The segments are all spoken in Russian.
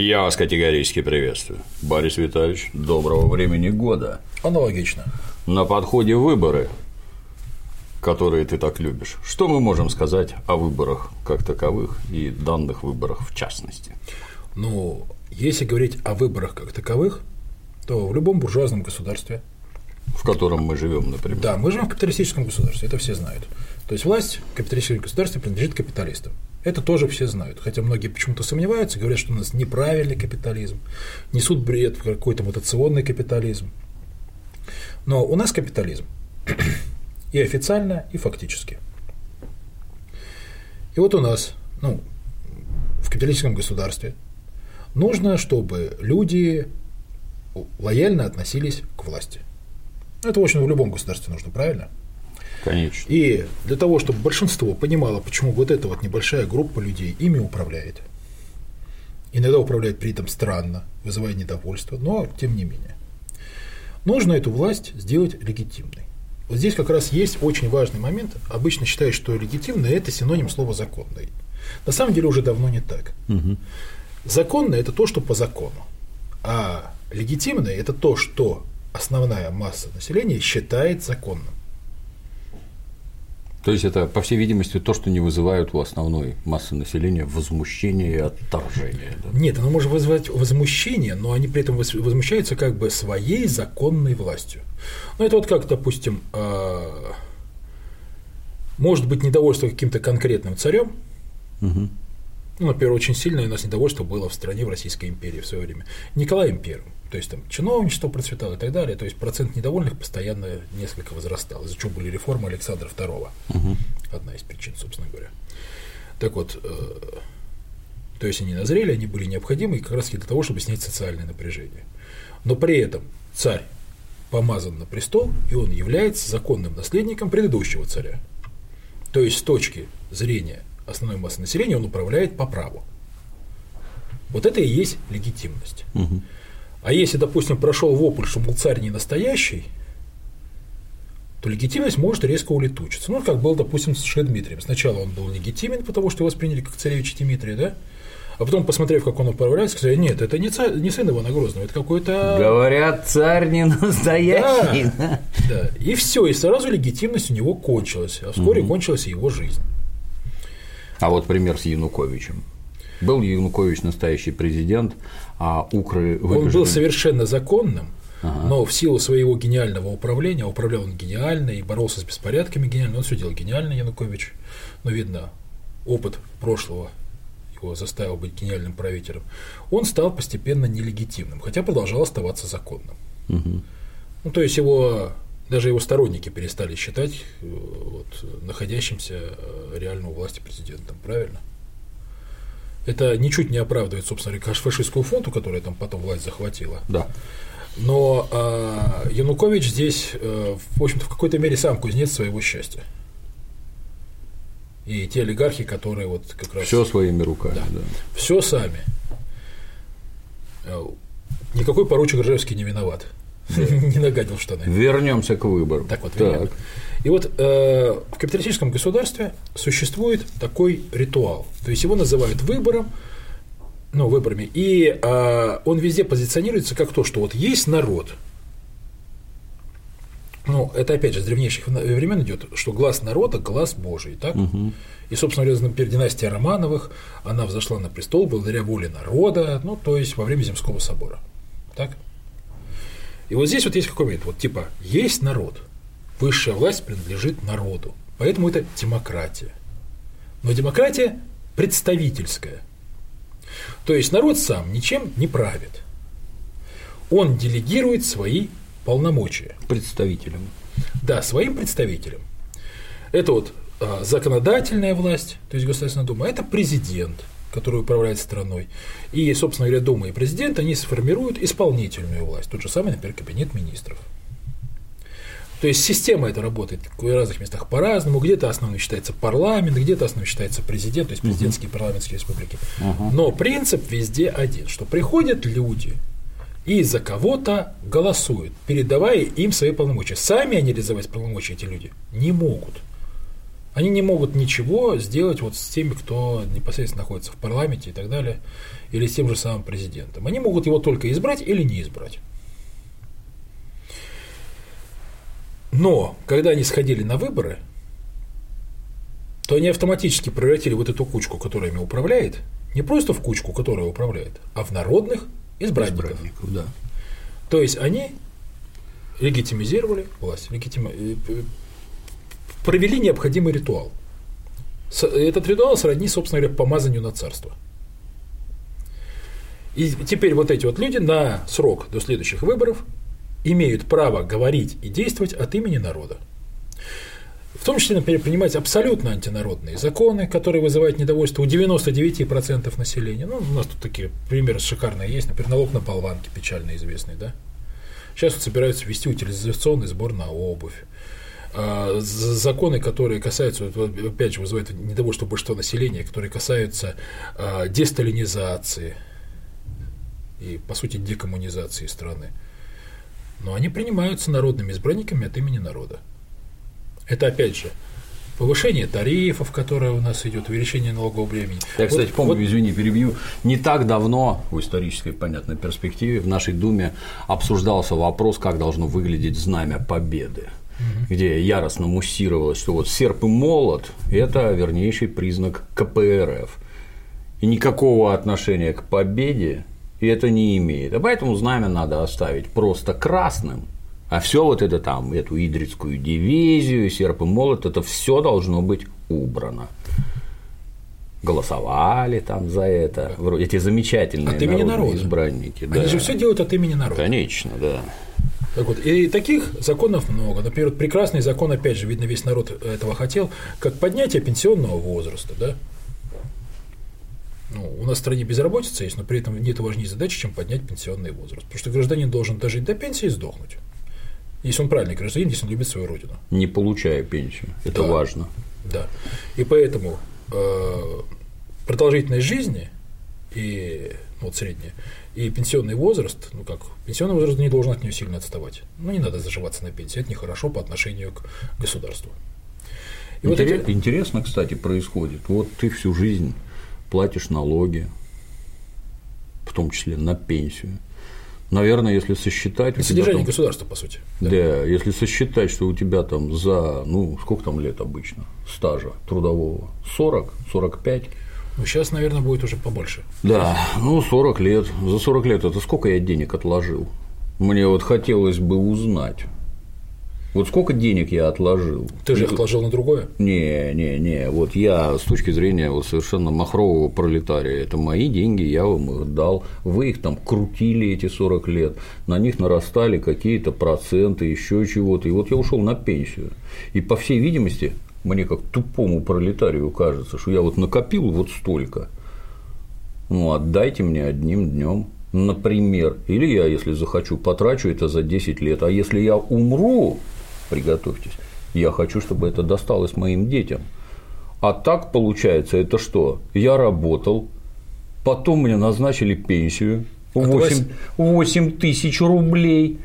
Я вас категорически приветствую. Борис Витальевич, доброго времени года. Аналогично. На подходе выборы, которые ты так любишь. Что мы можем сказать о выборах как таковых и данных выборах в частности? Ну, если говорить о выборах как таковых, то в любом буржуазном государстве в котором мы живем, например. Да, мы живем в капиталистическом государстве, это все знают. То есть власть в капиталистическом государстве принадлежит капиталистам. Это тоже все знают. Хотя многие почему-то сомневаются, говорят, что у нас неправильный капитализм, несут бред в какой-то мутационный капитализм. Но у нас капитализм и официально, и фактически. И вот у нас, ну, в капиталистическом государстве нужно, чтобы люди лояльно относились к власти. Это, в общем, в любом государстве нужно, правильно? Конечно. И для того, чтобы большинство понимало, почему вот эта вот небольшая группа людей ими управляет, иногда управляет при этом странно, вызывая недовольство, но тем не менее, нужно эту власть сделать легитимной. Вот здесь как раз есть очень важный момент. Обычно считают, что легитимный – это синоним слова «законный». На самом деле уже давно не так. Угу. Законное – это то, что по закону, а легитимное – это то, что основная масса населения считает законным. То есть это, по всей видимости, то, что не вызывает у основной массы населения возмущения и отторжения. Да? Нет, оно может вызвать возмущение, но они при этом возмущаются как бы своей законной властью. Ну, это вот как, допустим, а, может быть недовольство каким-то конкретным царем, угу. Ну, например, очень сильное у нас недовольство было в стране, в Российской империи в свое время. Николаем Первым. То есть там чиновничество процветало и так далее. То есть процент недовольных постоянно несколько возрастал, из-за чего были реформы Александра II. Угу. Одна из причин, собственно говоря. Так вот, э, то есть они назрели, они были необходимы как раз для того, чтобы снять социальное напряжение. Но при этом царь помазан на престол, и он является законным наследником предыдущего царя. То есть с точки зрения основной массы населения он управляет по праву. Вот это и есть легитимность. Угу. А если, допустим, прошел вопль, что был царь не настоящий, то легитимность может резко улетучиться. Ну, как был, допустим, с Шедмитрием. Сначала он был легитимен, потому что его восприняли как царевича Дмитрия, да? А потом, посмотрев, как он управляется, сказали, нет, это не, царь, не сын Ивана Грозного, это какой-то… Говорят, царь не настоящий. Да, да. И все, и сразу легитимность у него кончилась, а вскоре угу. кончилась и его жизнь. А вот пример с Януковичем. Был Янукович настоящий президент, а укры. Он был совершенно законным, ага. но в силу своего гениального управления, управлял он гениально и боролся с беспорядками гениально, он все делал гениально, Янукович, но видно, опыт прошлого его заставил быть гениальным правителем, он стал постепенно нелегитимным, хотя продолжал оставаться законным. Угу. Ну, то есть его даже его сторонники перестали считать э, вот, находящимся э, реально у власти президентом, правильно? Это ничуть не оправдывает, собственно фашистскую фонту, которая там потом власть захватила. Да. Но э, Янукович здесь, э, в общем-то, в какой-то мере сам кузнец своего счастья. И те олигархи, которые вот как раз. Все своими руками, да. да. Все сами. Никакой поручик Ржевский не виноват. Не нагадил штаны. Вернемся к выбору. Так вот, так. И вот э, в капиталистическом государстве существует такой ритуал. То есть его называют выбором, ну, выборами, и э, он везде позиционируется как то, что вот есть народ. Ну, это опять же с древнейших времен идет, что глаз народа, глаз Божий, так? Угу. И, собственно говоря, например, династия Романовых, она взошла на престол благодаря воле народа, ну, то есть во время Земского собора. Так? И вот здесь вот есть какой момент, вот типа есть народ, высшая власть принадлежит народу, поэтому это демократия. Но демократия представительская. То есть народ сам ничем не правит. Он делегирует свои полномочия. Представителям. Да, своим представителям. Это вот а, законодательная власть, то есть Государственная Дума, это президент – который управляет страной. И, собственно говоря, Дума и президент, они сформируют исполнительную власть. Тот же самый, например, кабинет министров. То есть система это работает в разных местах по-разному. Где-то основным считается парламент, где-то основным считается президент, то есть президентские парламентские республики. Но принцип везде один, что приходят люди и за кого-то голосуют, передавая им свои полномочия. Сами они реализовать полномочия эти люди не могут. Они не могут ничего сделать вот с теми, кто непосредственно находится в парламенте и так далее, или с тем же самым президентом. Они могут его только избрать или не избрать. Но когда они сходили на выборы, то они автоматически превратили вот эту кучку, которая ими управляет, не просто в кучку, которая управляет, а в народных избранников. избранников да. То есть они легитимизировали власть, легитим... Провели необходимый ритуал. Этот ритуал сродни, собственно говоря, помазанию на царство. И теперь вот эти вот люди на срок до следующих выборов имеют право говорить и действовать от имени народа. В том числе, например, принимать абсолютно антинародные законы, которые вызывают недовольство у 99% населения. Ну, у нас тут такие примеры шикарные есть, например, налог на болванки, печально известный, да? Сейчас вот собираются ввести утилизационный сбор на обувь. А, законы, которые касаются, опять же, вызывают недовольство большинства населения, которые касаются а, десталинизации и, по сути, декоммунизации страны но они принимаются народными избранниками от имени народа. Это опять же повышение тарифов, которое у нас идет, увеличение налогового бремени. Я, кстати, вот, помню, вот... извини, перебью, не так давно, в исторической, понятной перспективе, в нашей Думе обсуждался вопрос, как должно выглядеть знамя победы где яростно муссировалось, что вот серп и молот – это вернейший признак КПРФ. И никакого отношения к победе и это не имеет. А поэтому знамя надо оставить просто красным, а все вот это там, эту идрицкую дивизию, серп и молот, это все должно быть убрано. Голосовали там за это, вроде эти замечательные от имени народа. избранники. Они да. же все делают от имени народа. Конечно, да. Так вот, и таких законов много. Например, прекрасный закон, опять же, видно, весь народ этого хотел, как поднятие пенсионного возраста, да, ну, у нас в стране безработица есть, но при этом нет важнее задачи, чем поднять пенсионный возраст. Потому что гражданин должен дожить до пенсии и сдохнуть. Если он правильный гражданин, если он любит свою родину. Не получая пенсию. Это да, важно. Да. И поэтому э, продолжительность жизни и ну, вот средняя, и пенсионный возраст, ну как, пенсионный возраст не должен от нее сильно отставать. Ну, не надо заживаться на пенсии, это нехорошо по отношению к государству. И Интерес, вот эти... Интересно, кстати, происходит. Вот ты всю жизнь платишь налоги, в том числе на пенсию. Наверное, если сосчитать… На содержание там, государства, по сути. Да. да, если сосчитать, что у тебя там за, ну, сколько там лет обычно стажа трудового? 40, 45? Ну, сейчас, наверное, будет уже побольше. Да, ну, 40 лет. За 40 лет это сколько я денег отложил? Мне вот хотелось бы узнать. Вот сколько денег я отложил? Ты же их отложил на другое? Не, не, не. Вот я с точки зрения вот совершенно махрового пролетария, это мои деньги, я вам их дал. Вы их там крутили эти 40 лет, на них нарастали какие-то проценты, еще чего-то. И вот я ушел на пенсию. И по всей видимости, мне как тупому пролетарию кажется, что я вот накопил вот столько. Ну, отдайте мне одним днем например, или я, если захочу, потрачу это за 10 лет, а если я умру, приготовьтесь. Я хочу, чтобы это досталось моим детям. А так получается, это что? Я работал, потом мне назначили пенсию 8, 8 тысяч рублей,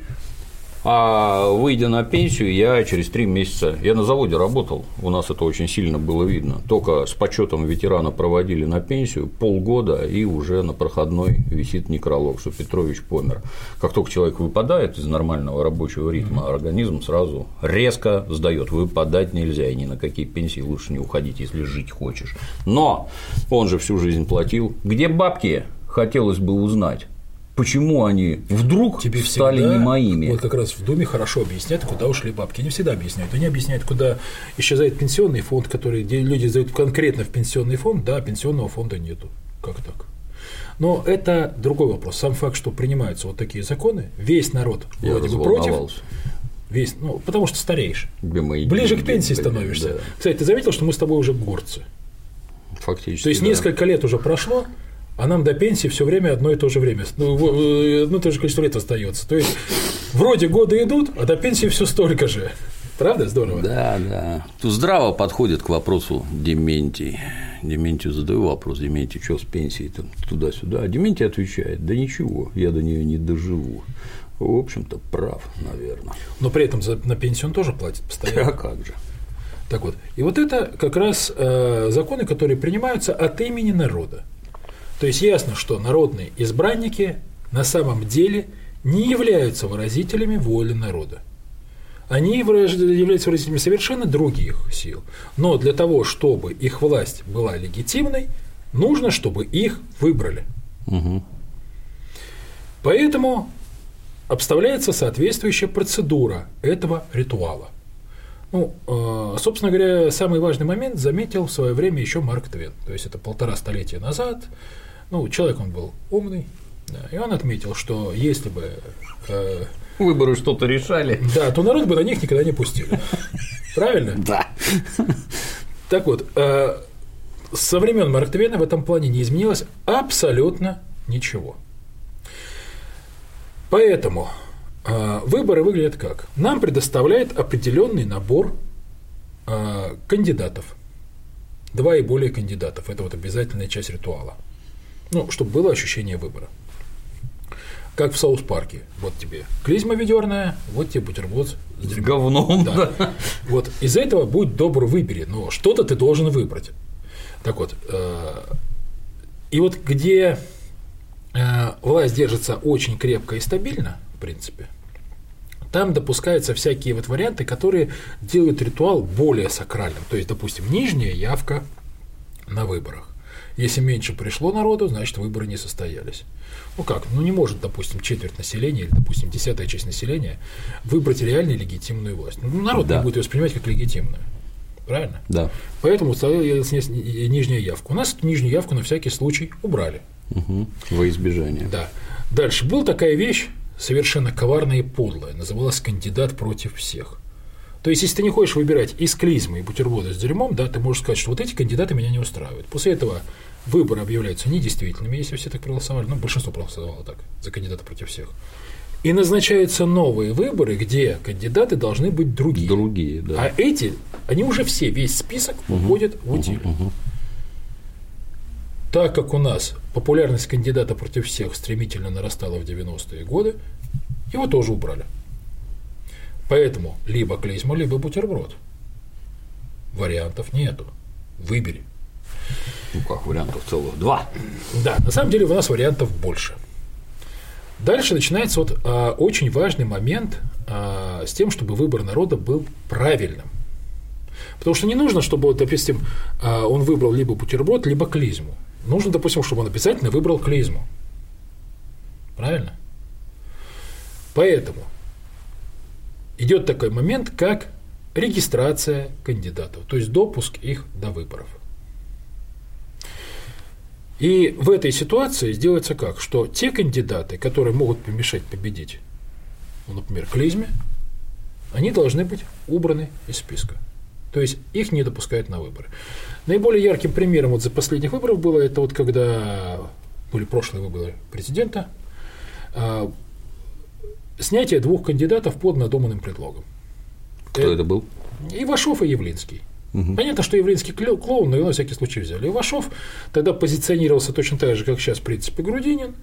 а выйдя на пенсию, я через три месяца, я на заводе работал, у нас это очень сильно было видно, только с почетом ветерана проводили на пенсию полгода, и уже на проходной висит некролог, что Петрович помер. Как только человек выпадает из нормального рабочего ритма, организм сразу резко сдает, выпадать нельзя, и ни на какие пенсии лучше не уходить, если жить хочешь. Но он же всю жизнь платил. Где бабки? Хотелось бы узнать. Почему они вдруг Тебе стали всегда, не моими? Вот как раз в Думе хорошо объясняют, куда ушли бабки. Они всегда объясняют. Они объясняют, куда исчезает пенсионный фонд, который где люди сдают конкретно в пенсионный фонд, да, пенсионного фонда нету. Как так? Но это другой вопрос. Сам факт, что принимаются вот такие законы, весь народ Я вроде бы против. Весь, ну, потому что стареешь. Ближе к пенсии становишься. Да. Кстати, ты заметил, что мы с тобой уже горцы? Фактически. То есть да. несколько лет уже прошло, а нам до пенсии все время одно и то же время, ну, ну то же количество лет остается. То есть вроде годы идут, а до пенсии все столько же. Правда? Здорово. Да, да. Здраво подходит к вопросу Дементий. Дементию задаю вопрос, Дементий, что с пенсией там туда-сюда? А Дементий отвечает, да ничего, я до нее не доживу. В общем-то, прав, наверное. Но при этом за, на пенсию он тоже платит постоянно. А как же? Так вот, и вот это как раз э, законы, которые принимаются от имени народа. То есть ясно, что народные избранники на самом деле не являются выразителями воли народа. Они являются выразителями совершенно других сил. Но для того, чтобы их власть была легитимной, нужно, чтобы их выбрали. Угу. Поэтому обставляется соответствующая процедура этого ритуала. Ну, э, собственно говоря, самый важный момент заметил в свое время еще Марк Твен. То есть это полтора столетия назад. Ну, человек он был умный, да, и он отметил, что если бы э, выборы что-то решали, да, то народ бы на них никогда не пустили. Правильно? Да. Так вот, э, со времен Марк Твена в этом плане не изменилось абсолютно ничего. Поэтому э, выборы выглядят как? Нам предоставляет определенный набор э, кандидатов. Два и более кандидатов. Это вот обязательная часть ритуала. Ну, чтобы было ощущение выбора. Как в Саус-парке. Вот тебе клизма ведерная, вот тебе бутерброд с, с говном. Да. да. Вот из этого будет добро выбери, но что-то ты должен выбрать. Так вот, э, и вот где Э, власть держится очень крепко и стабильно, в принципе, там допускаются всякие вот варианты, которые делают ритуал более сакральным. То есть, допустим, нижняя явка на выборах. Если меньше пришло народу, значит выборы не состоялись. Ну как? Ну не может, допустим, четверть населения или, допустим, десятая часть населения выбрать реально легитимную власть. Ну, народ да. не будет ее воспринимать как легитимную. Правильно? Да. Поэтому установилась нижняя явка. У нас нижнюю явку на всякий случай убрали. Угу. Во избежание. Да. Дальше. Была такая вещь, совершенно коварная и подлая, называлась «кандидат против всех». То есть, если ты не хочешь выбирать из клизмы и бутерброда с дерьмом, да, ты можешь сказать, что вот эти кандидаты меня не устраивают. После этого выборы объявляются недействительными, если все так проголосовали, ну, большинство проголосовало так, за кандидата против всех. И назначаются новые выборы, где кандидаты должны быть другие. Другие, да. А эти, они уже все, весь список угу, уходит в утиль. Угу, угу. Так как у нас популярность кандидата против всех стремительно нарастала в 90-е годы, его тоже убрали. Поэтому либо клизма, либо бутерброд. Вариантов нету. Выбери. Ну как, вариантов целых два. Да, на самом деле у нас вариантов больше. Дальше начинается вот а, очень важный момент а, с тем, чтобы выбор народа был правильным. Потому что не нужно, чтобы, вот, допустим, а, он выбрал либо бутерброд, либо клизму нужно, допустим, чтобы он обязательно выбрал клизму. Правильно? Поэтому идет такой момент, как регистрация кандидатов, то есть допуск их до выборов. И в этой ситуации сделается как? Что те кандидаты, которые могут помешать победить, ну, например, клизме, они должны быть убраны из списка. То есть их не допускают на выборы. Наиболее ярким примером вот за последних выборов было это вот когда были прошлые выборы президента, а, снятие двух кандидатов под надуманным предлогом. Кто это, это был? Ивашов и Явлинский. Угу. Понятно, что Явлинский клоун, но его на всякий случай взяли. Ивашов тогда позиционировался точно так же, как сейчас, в принципе, Грудинин,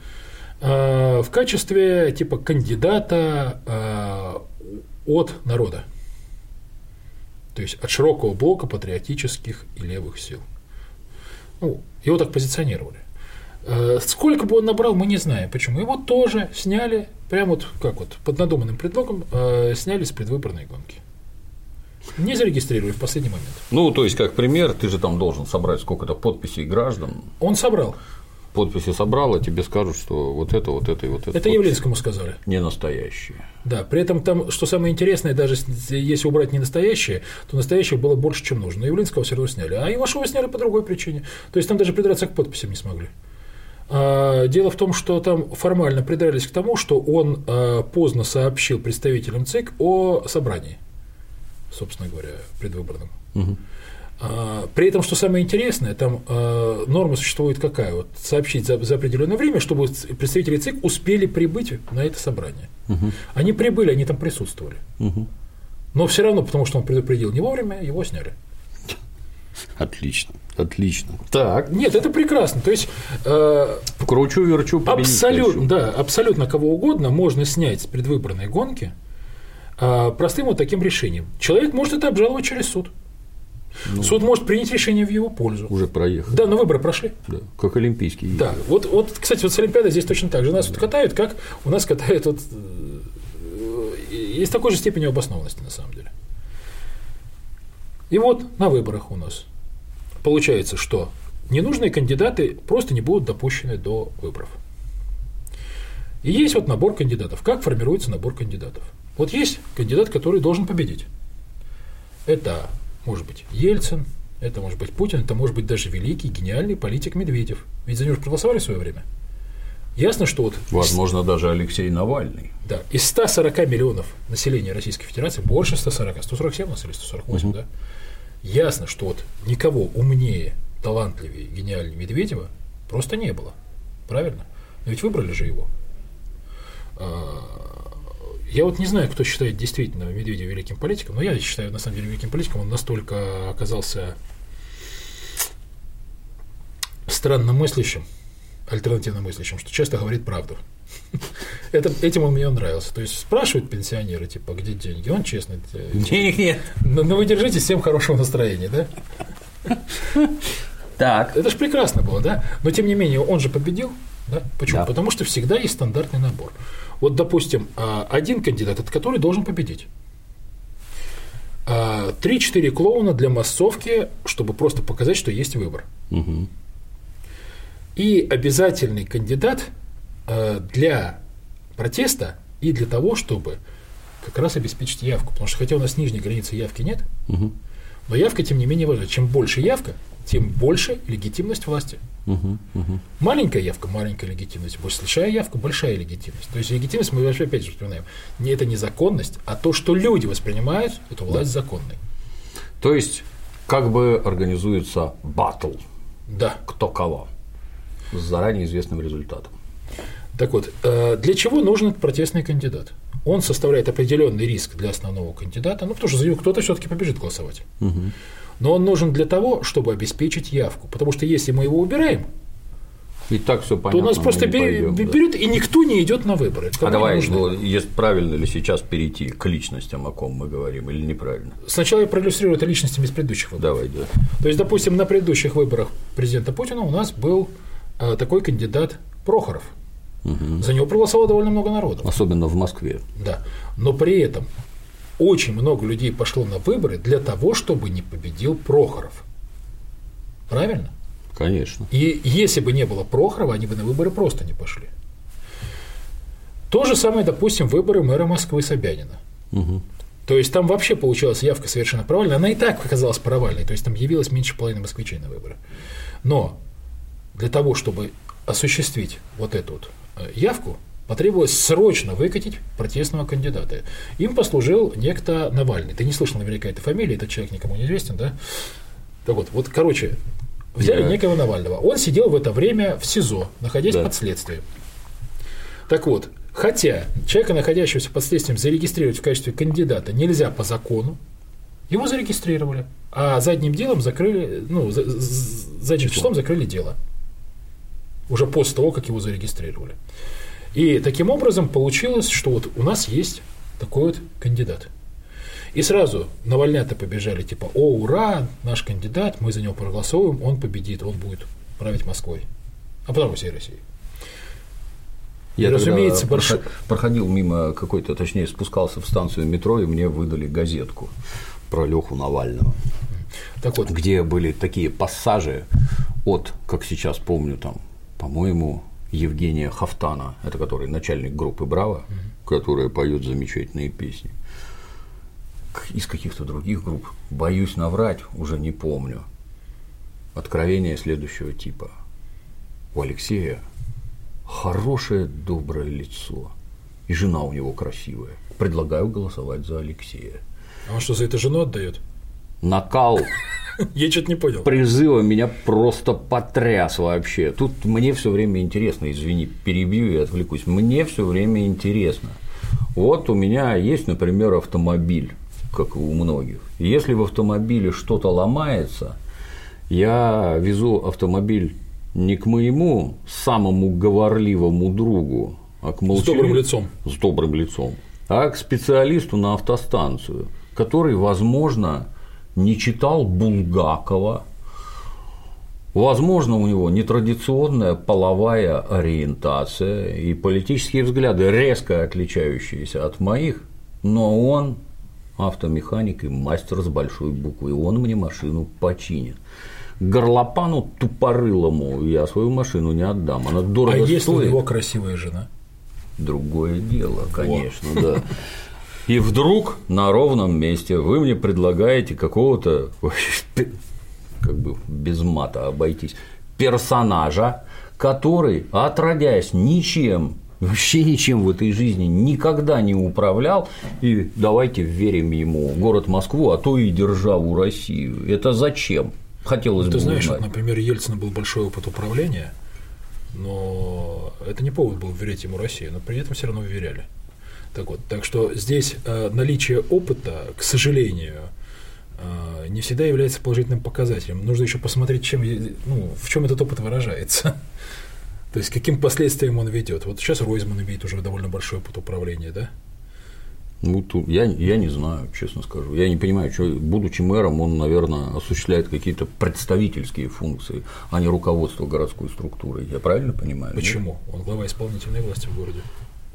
а, в качестве типа кандидата а, от народа то есть от широкого блока патриотических и левых сил. Ну, его так позиционировали. Э, сколько бы он набрал, мы не знаем. Почему? Его тоже сняли, прямо вот как вот, под надуманным предлогом, э, сняли с предвыборной гонки. Не зарегистрировали в последний момент. Ну, то есть, как пример, ты же там должен собрать сколько-то подписей граждан. Он собрал подписи собрал, а тебе скажут, что вот это, вот это и вот это. Это Явлинскому сказали. Не настоящие. Да, при этом там, что самое интересное, даже если убрать не настоящее, то настоящее было больше, чем нужно. Но Явлинского все равно сняли. А Ивашова сняли по другой причине. То есть там даже придраться к подписям не смогли. А, дело в том, что там формально придрались к тому, что он а, поздно сообщил представителям ЦИК о собрании, собственно говоря, предвыборном. Угу. При этом, что самое интересное, там э, норма существует какая? Вот сообщить за, за определенное время, чтобы представители ЦИК успели прибыть на это собрание. Угу. Они прибыли, они там присутствовали. Угу. Но все равно, потому что он предупредил не вовремя, его сняли. Отлично, отлично. Так. Нет, это прекрасно. То есть э, кручу, верчу, абсолютно, да, абсолютно кого угодно можно снять с предвыборной гонки э, простым вот таким решением. Человек может это обжаловать через суд. Суд может принять решение в его пользу. Уже проехали. Да, но выборы прошли. Да, как олимпийские. Да, вот, вот, кстати, вот с Олимпиадой здесь точно так же. Нас вот катают, как у нас катают вот, э, есть такой же степени обоснованности, на самом деле. И вот на выборах у нас получается, что ненужные кандидаты просто не будут допущены до выборов. И есть вот набор кандидатов. Как формируется набор кандидатов? Вот есть кандидат, который должен победить. Это может быть Ельцин, это может быть Путин, это может быть даже великий, гениальный политик Медведев. Ведь за него же проголосовали в свое время. Ясно, что вот… Возможно, даже Алексей Навальный. Да, из 140 миллионов населения Российской Федерации, больше 140, 147 у нас или 148, угу. да? Ясно, что вот никого умнее, талантливее, гениальнее Медведева просто не было. Правильно? Но ведь выбрали же его. А, я вот не знаю, кто считает действительно Медведева великим политиком, но я считаю, на самом деле, великим политиком. Он настолько оказался странно мыслящим, альтернативно мыслящим, что часто говорит правду. Это, этим он мне нравился. То есть спрашивают пенсионеры, типа, где деньги? Он честный. Денег нет. Но, но вы держитесь всем хорошего настроения, да? Так. Это же прекрасно было, да? Но тем не менее, он же победил. Да? Почему? Да. Потому что всегда есть стандартный набор. Вот, допустим, а, один кандидат, это который должен победить. А, три-четыре клоуна для массовки, чтобы просто показать, что есть выбор. Угу. И обязательный кандидат а, для протеста и для того, чтобы как раз обеспечить явку. Потому что хотя у нас нижней границы явки нет, угу. но явка, тем не менее, важна. Чем больше явка, тем больше легитимность власти. Угу, угу. Маленькая явка, маленькая легитимность, большая явка, большая легитимность. То есть легитимность мы вообще опять же вспоминаем. Не это не законность, а то, что люди воспринимают эту власть да. законной. То есть как бы организуется батл. Да. Кто кого. С заранее известным результатом. Так вот, э, для чего нужен протестный кандидат? Он составляет определенный риск для основного кандидата, ну, потому что за него кто-то все-таки побежит голосовать. Угу. Но он нужен для того, чтобы обеспечить явку. Потому что если мы его убираем, и так все понятно. То у нас просто пойдем, берет, да. и никто не идет на выборы. А давай, ну, есть правильно ли сейчас перейти к личностям, о ком мы говорим, или неправильно? Сначала я проиллюстрирую это личностями из предыдущих выборов. Давай, да. То есть, допустим, на предыдущих выборах президента Путина у нас был э, такой кандидат Прохоров. Угу. За него проголосовало довольно много народу. Особенно в Москве. Да. Но при этом очень много людей пошло на выборы для того, чтобы не победил Прохоров. Правильно? Конечно. И если бы не было Прохорова, они бы на выборы просто не пошли. То же самое, допустим, выборы мэра Москвы Собянина. Угу. То есть там вообще получалась явка совершенно провальная. Она и так оказалась провальной. То есть там явилось меньше половины москвичей на выборы. Но для того, чтобы осуществить вот эту вот э, явку, потребовалось срочно выкатить протестного кандидата. Им послужил некто Навальный. Ты не слышал наверняка этой фамилии, этот человек никому не известен, да? Так вот, вот, короче, взяли yeah. некого Навального. Он сидел в это время в СИЗО, находясь да. под следствием. Так вот, хотя человека, находящегося под следствием, зарегистрировать в качестве кандидата нельзя по закону, его зарегистрировали, а задним делом закрыли, ну, задним числом закрыли дело. Уже после того, как его зарегистрировали. И таким образом получилось, что вот у нас есть такой вот кандидат. И сразу Навальнята побежали, типа, о, ура, наш кандидат, мы за него проголосуем, он победит, он будет править Москвой, а потом всей Россией. Я и, разумеется, больш... проходил мимо какой-то, точнее, спускался в станцию метро, и мне выдали газетку про Леху Навального. Так вот. Где были такие пассажи от, как сейчас помню, там, по-моему, Евгения Хафтана, это который начальник группы Браво, mm-hmm. которая поет замечательные песни. Из каких-то других групп, боюсь наврать, уже не помню. Откровение следующего типа. У Алексея хорошее, доброе лицо, и жена у него красивая. Предлагаю голосовать за Алексея. А он что, за это жену отдает? Накал я что-то не понял. Призыва меня просто потряс вообще. Тут мне все время интересно, извини, перебью и отвлекусь. Мне все время интересно. Вот у меня есть, например, автомобиль, как у многих. Если в автомобиле что-то ломается, я везу автомобиль не к моему самому говорливому другу, а к молчаливому. С добрым лицом. С добрым лицом. А к специалисту на автостанцию, который, возможно, не читал Булгакова, Возможно, у него нетрадиционная половая ориентация и политические взгляды, резко отличающиеся от моих, но он автомеханик и мастер с большой буквы, и он мне машину починит. Горлопану тупорылому я свою машину не отдам, она дорого а стоит. если у него красивая жена? Другое дело, конечно, да. И вдруг на ровном месте вы мне предлагаете какого-то как бы без мата обойтись, персонажа, который, отродясь ничем, вообще ничем в этой жизни никогда не управлял, и давайте верим ему город Москву, а то и державу Россию. Это зачем? Хотелось ну, бы Ты знаешь, узнать. вот, например, Ельцина был большой опыт управления, но это не повод был верить ему Россию, но при этом все равно веряли. Так вот, так что здесь э, наличие опыта, к сожалению, э, не всегда является положительным показателем. Нужно еще посмотреть, чем, ну, в чем этот опыт выражается. То есть каким последствиям он ведет. Вот сейчас Ройзман имеет уже довольно большой опыт управления, да? Ну, тут я, я не знаю, честно скажу. Я не понимаю, что, будучи мэром, он, наверное, осуществляет какие-то представительские функции, а не руководство городской структурой. Я правильно понимаю? Почему? Нет? Он глава исполнительной власти в городе.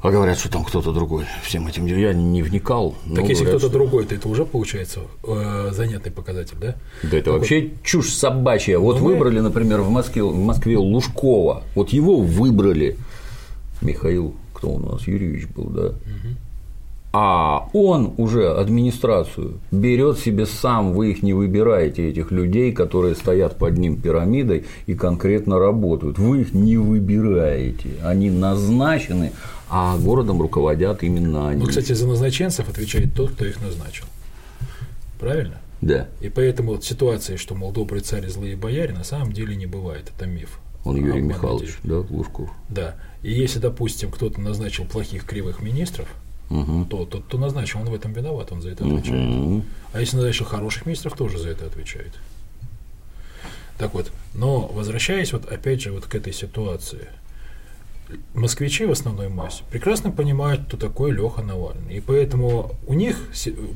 А говорят, что там кто-то другой всем этим Я не вникал. Так если кто-то что... другой, то это уже получается э, занятный показатель, да? Да, это так вообще чушь собачья. Вот ну, выбрали, например, в Москве, в Москве Лужкова. Вот его выбрали. Михаил, кто у нас, Юрьевич был, да? Угу а он уже администрацию берет себе сам, вы их не выбираете, этих людей, которые стоят под ним пирамидой и конкретно работают. Вы их не выбираете, они назначены, а городом руководят именно они. Ну, кстати, за назначенцев отвечает тот, кто их назначил. Правильно? Да. И поэтому вот ситуация, что, мол, добрый царь и злые бояре, на самом деле не бывает, это миф. Он Юрий Михайлович, да, Лужков. Да. И если, допустим, кто-то назначил плохих кривых министров, угу. то тот, кто назначил, он в этом виноват, он за это отвечает. Угу. А если назначил хороших министров, тоже за это отвечает. Так вот, но возвращаясь вот опять же вот к этой ситуации, москвичи в основной массе прекрасно понимают, кто такой Леха Навальный. И поэтому у них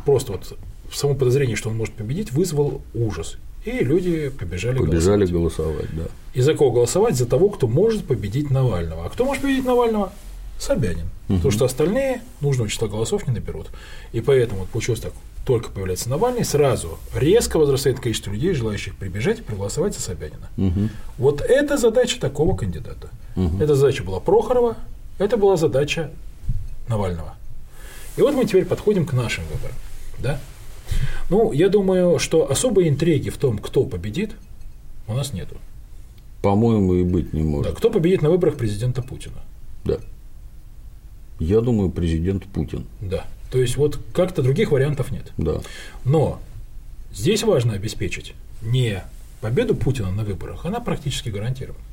просто вот само подозрение, что он может победить, вызвал ужас. И люди побежали, побежали голосовать. голосовать да. И за кого голосовать? За того, кто может победить Навального. А кто может победить Навального? Собянин. Угу. Потому что остальные нужного числа голосов не наберут. И поэтому вот получилось так, только появляется Навальный, сразу резко возрастает количество людей, желающих прибежать и проголосовать за Собянина. Угу. Вот это задача такого кандидата. Угу. Эта задача была Прохорова, это была задача Навального. И вот мы теперь подходим к нашим выборам. Да? Ну, я думаю, что особой интриги в том, кто победит, у нас нету. По-моему, и быть не может. Да, кто победит на выборах президента Путина? Да. Я думаю, президент Путин. Да. То есть вот как-то других вариантов нет. Да. Но здесь важно обеспечить не победу Путина на выборах, она практически гарантирована.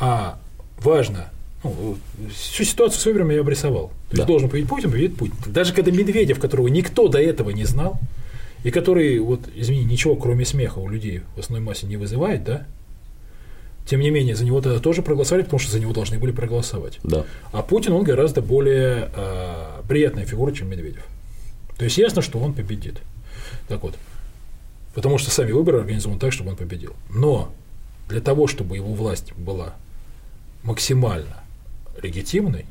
А важно, ну, всю ситуацию с выборами я обрисовал. То да. есть должен победить Путин, победит Путин. Даже когда Медведев, которого никто до этого не знал, и который, вот, извини, ничего кроме смеха у людей в основной массе не вызывает, да, тем не менее, за него тогда тоже проголосовали, потому что за него должны были проголосовать. Да. А Путин, он гораздо более э, приятная фигура, чем Медведев. То есть ясно, что он победит. Так вот, потому что сами выборы организованы так, чтобы он победил. Но для того, чтобы его власть была максимально легитимной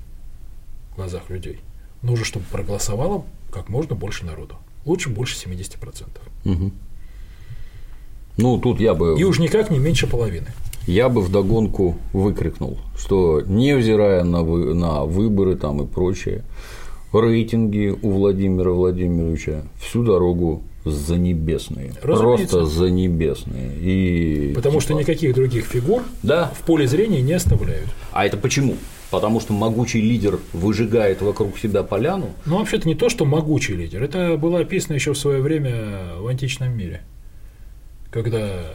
в глазах людей, нужно, чтобы проголосовало как можно больше народу. Лучше больше 70%. Угу. Ну, тут я бы… И уж никак не меньше половины я бы вдогонку выкрикнул, что невзирая на, вы, на выборы там и прочее, рейтинги у Владимира Владимировича всю дорогу за небесные. Просто за небесные. И, Потому типа... что никаких других фигур да. в поле зрения не оставляют. А это почему? Потому что могучий лидер выжигает вокруг себя поляну? Ну, вообще-то не то, что могучий лидер. Это было описано еще в свое время в античном мире. Когда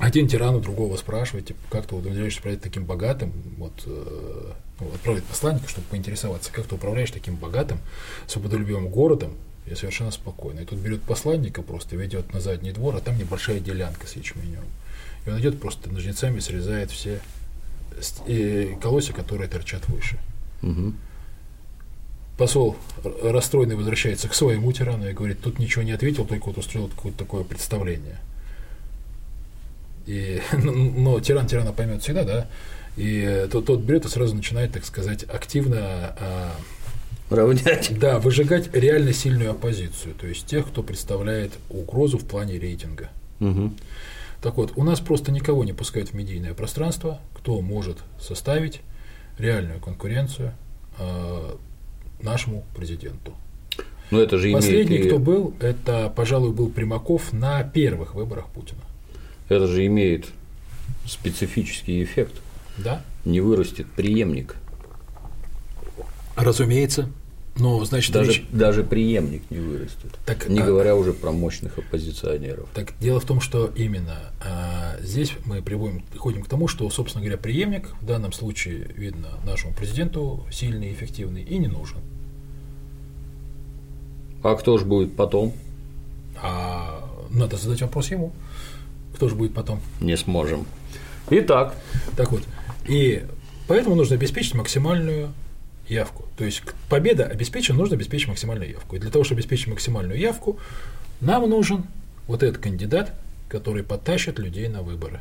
один тиран у другого спрашивает, типа, как ты удовлетворяешься управлять таким богатым, вот, э, ну, отправить посланника, чтобы поинтересоваться, как ты управляешь таким богатым, свободолюбивым городом, я совершенно спокойно. И тут берет посланника, просто ведет на задний двор, а там небольшая делянка с ячменем. И он идет просто ножницами срезает все колосья, которые торчат выше. Угу. посол расстроенный возвращается к своему тирану и говорит, тут ничего не ответил, только вот устроил какое-то такое представление. И, но тиран тирана поймет всегда, да, и тот, тот берет и сразу начинает, так сказать, активно а, равнять. Да, выжигать реально сильную оппозицию, то есть тех, кто представляет угрозу в плане рейтинга. Угу. Так вот, у нас просто никого не пускают в медийное пространство, кто может составить реальную конкуренцию э, нашему президенту. Но это же Последний, имеет... кто был, это, пожалуй, был Примаков на первых выборах Путина. Это же имеет специфический эффект. Да. Не вырастет преемник. Разумеется. Но, значит, даже, речь... даже преемник не вырастет. Так, не а... говоря уже про мощных оппозиционеров. Так дело в том, что именно а, здесь мы приводим, приходим к тому, что, собственно говоря, преемник в данном случае, видно, нашему президенту сильный, эффективный и не нужен. А кто же будет потом? А надо задать вопрос ему. Кто же будет потом? Не сможем. Итак. Так вот. И поэтому нужно обеспечить максимальную явку. То есть победа обеспечена, нужно обеспечить максимальную явку. И для того, чтобы обеспечить максимальную явку, нам нужен вот этот кандидат, который подтащит людей на выборы.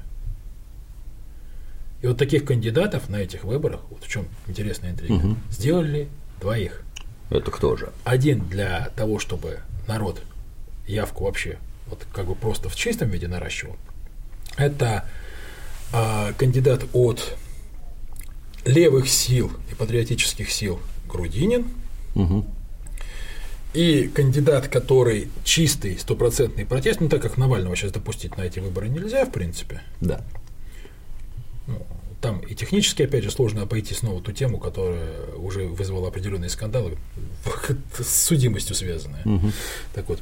И вот таких кандидатов на этих выборах, вот в чем интересная интрига, угу. сделали двоих. Это кто же? Один для того, чтобы народ явку вообще вот как бы просто в чистом виде наращивал. Это а, кандидат от левых сил и патриотических сил Грудинин. Угу. И кандидат, который чистый, стопроцентный протест, ну так как Навального сейчас допустить на эти выборы нельзя, в принципе. Да. Ну, там и технически, опять же, сложно обойти снова ту тему, которая уже вызвала определенные скандалы с судимостью связанные. Угу. Так вот.